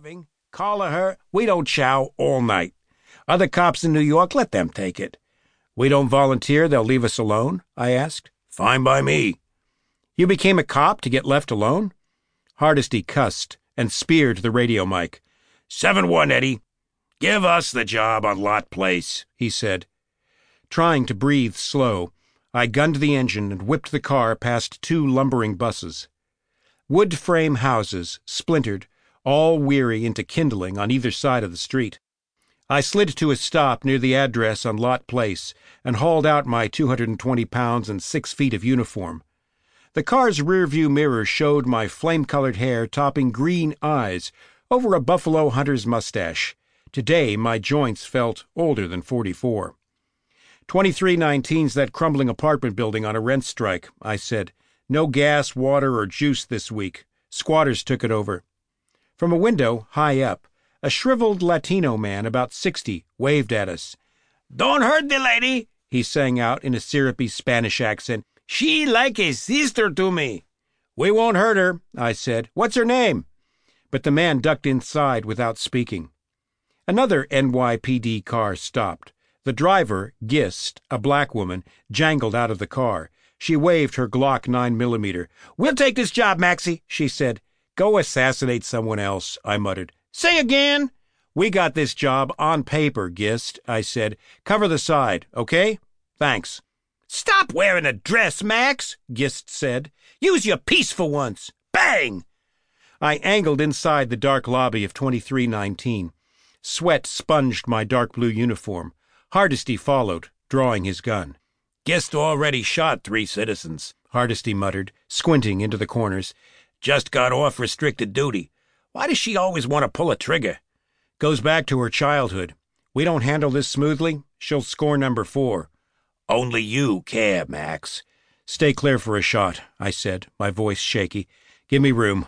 starving. Collar her. We don't chow all night. Other cops in New York, let them take it. We don't volunteer, they'll leave us alone? I asked. Fine by me. You became a cop to get left alone? Hardesty cussed and speared the radio mic. 7 1, Eddie. Give us the job on Lot Place, he said. Trying to breathe slow, I gunned the engine and whipped the car past two lumbering buses. Wood frame houses, splintered, all weary into kindling on either side of the street. I slid to a stop near the address on Lot Place and hauled out my 220 pounds and six feet of uniform. The car's rearview mirror showed my flame colored hair topping green eyes over a buffalo hunter's mustache. Today, my joints felt older than 44. 2319's that crumbling apartment building on a rent strike, I said. No gas, water, or juice this week. Squatters took it over. From a window, high up, a shriveled Latino man about 60 waved at us. Don't hurt the lady, he sang out in a syrupy Spanish accent. She like a sister to me. We won't hurt her, I said. What's her name? But the man ducked inside without speaking. Another NYPD car stopped. The driver, Gist, a black woman, jangled out of the car. She waved her Glock 9mm. We'll take this job, Maxie, she said. Go assassinate someone else, I muttered. Say again. We got this job on paper, Gist, I said. Cover the side, okay? Thanks. Stop wearing a dress, Max, Gist said. Use your piece for once. Bang! I angled inside the dark lobby of 2319. Sweat sponged my dark blue uniform. Hardesty followed, drawing his gun. Gist already shot three citizens, Hardesty muttered, squinting into the corners. Just got off restricted duty. Why does she always want to pull a trigger? Goes back to her childhood. We don't handle this smoothly, she'll score number four. Only you care, Max. Stay clear for a shot, I said, my voice shaky. Give me room.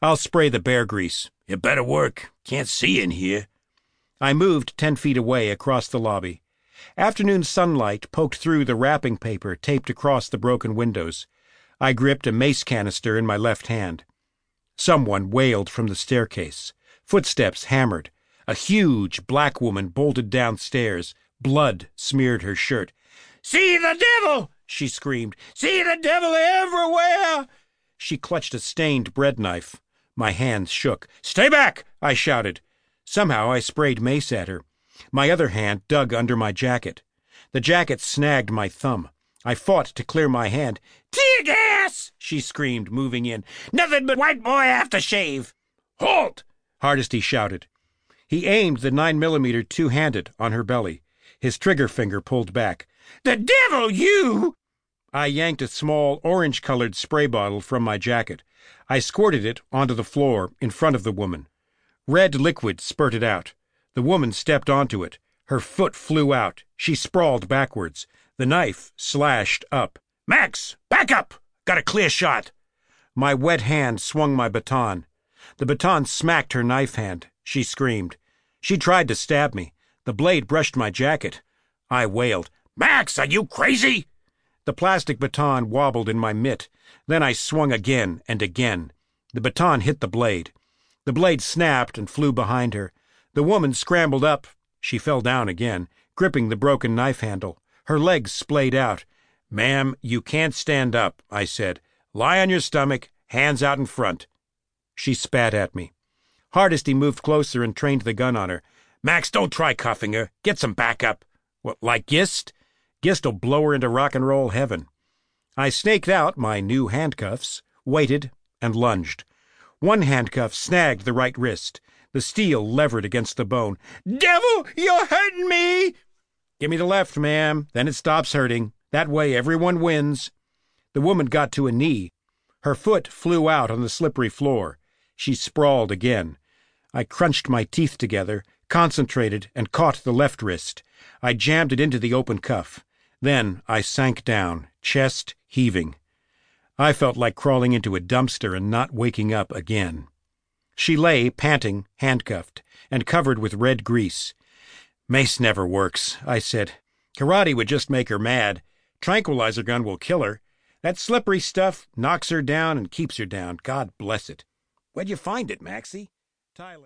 I'll spray the bear grease. It better work. Can't see in here. I moved ten feet away across the lobby. Afternoon sunlight poked through the wrapping paper taped across the broken windows. I gripped a mace canister in my left hand. Someone wailed from the staircase. Footsteps hammered. A huge black woman bolted downstairs. Blood smeared her shirt. See the devil! she screamed. See the devil everywhere! She clutched a stained bread knife. My hands shook. Stay back! I shouted. Somehow I sprayed mace at her. My other hand dug under my jacket. The jacket snagged my thumb. I fought to clear my hand. Tear gas! she screamed, moving in. Nothing but white boy aftershave. Halt! Hardesty shouted. He aimed the nine millimeter two handed on her belly. His trigger finger pulled back. The devil, you! I yanked a small orange colored spray bottle from my jacket. I squirted it onto the floor in front of the woman. Red liquid spurted out. The woman stepped onto it. Her foot flew out. She sprawled backwards. The knife slashed up. Max, back up! Got a clear shot. My wet hand swung my baton. The baton smacked her knife hand. She screamed. She tried to stab me. The blade brushed my jacket. I wailed. Max, are you crazy? The plastic baton wobbled in my mitt. Then I swung again and again. The baton hit the blade. The blade snapped and flew behind her. The woman scrambled up. She fell down again, gripping the broken knife handle. Her legs splayed out. Ma'am, you can't stand up, I said. Lie on your stomach, hands out in front. She spat at me. Hardesty moved closer and trained the gun on her. Max, don't try cuffing her. Get some backup. What, like Gist? Gist'll blow her into rock and roll heaven. I snaked out my new handcuffs, waited, and lunged. One handcuff snagged the right wrist. The steel levered against the bone. Devil, you're hurting me! Give me the left, ma'am. Then it stops hurting. That way everyone wins. The woman got to a knee. Her foot flew out on the slippery floor. She sprawled again. I crunched my teeth together, concentrated, and caught the left wrist. I jammed it into the open cuff. Then I sank down, chest heaving. I felt like crawling into a dumpster and not waking up again. She lay, panting, handcuffed, and covered with red grease. Mace never works, I said. Karate would just make her mad. Tranquilizer gun will kill her. That slippery stuff knocks her down and keeps her down. God bless it. Where'd you find it, Maxie? Thailand.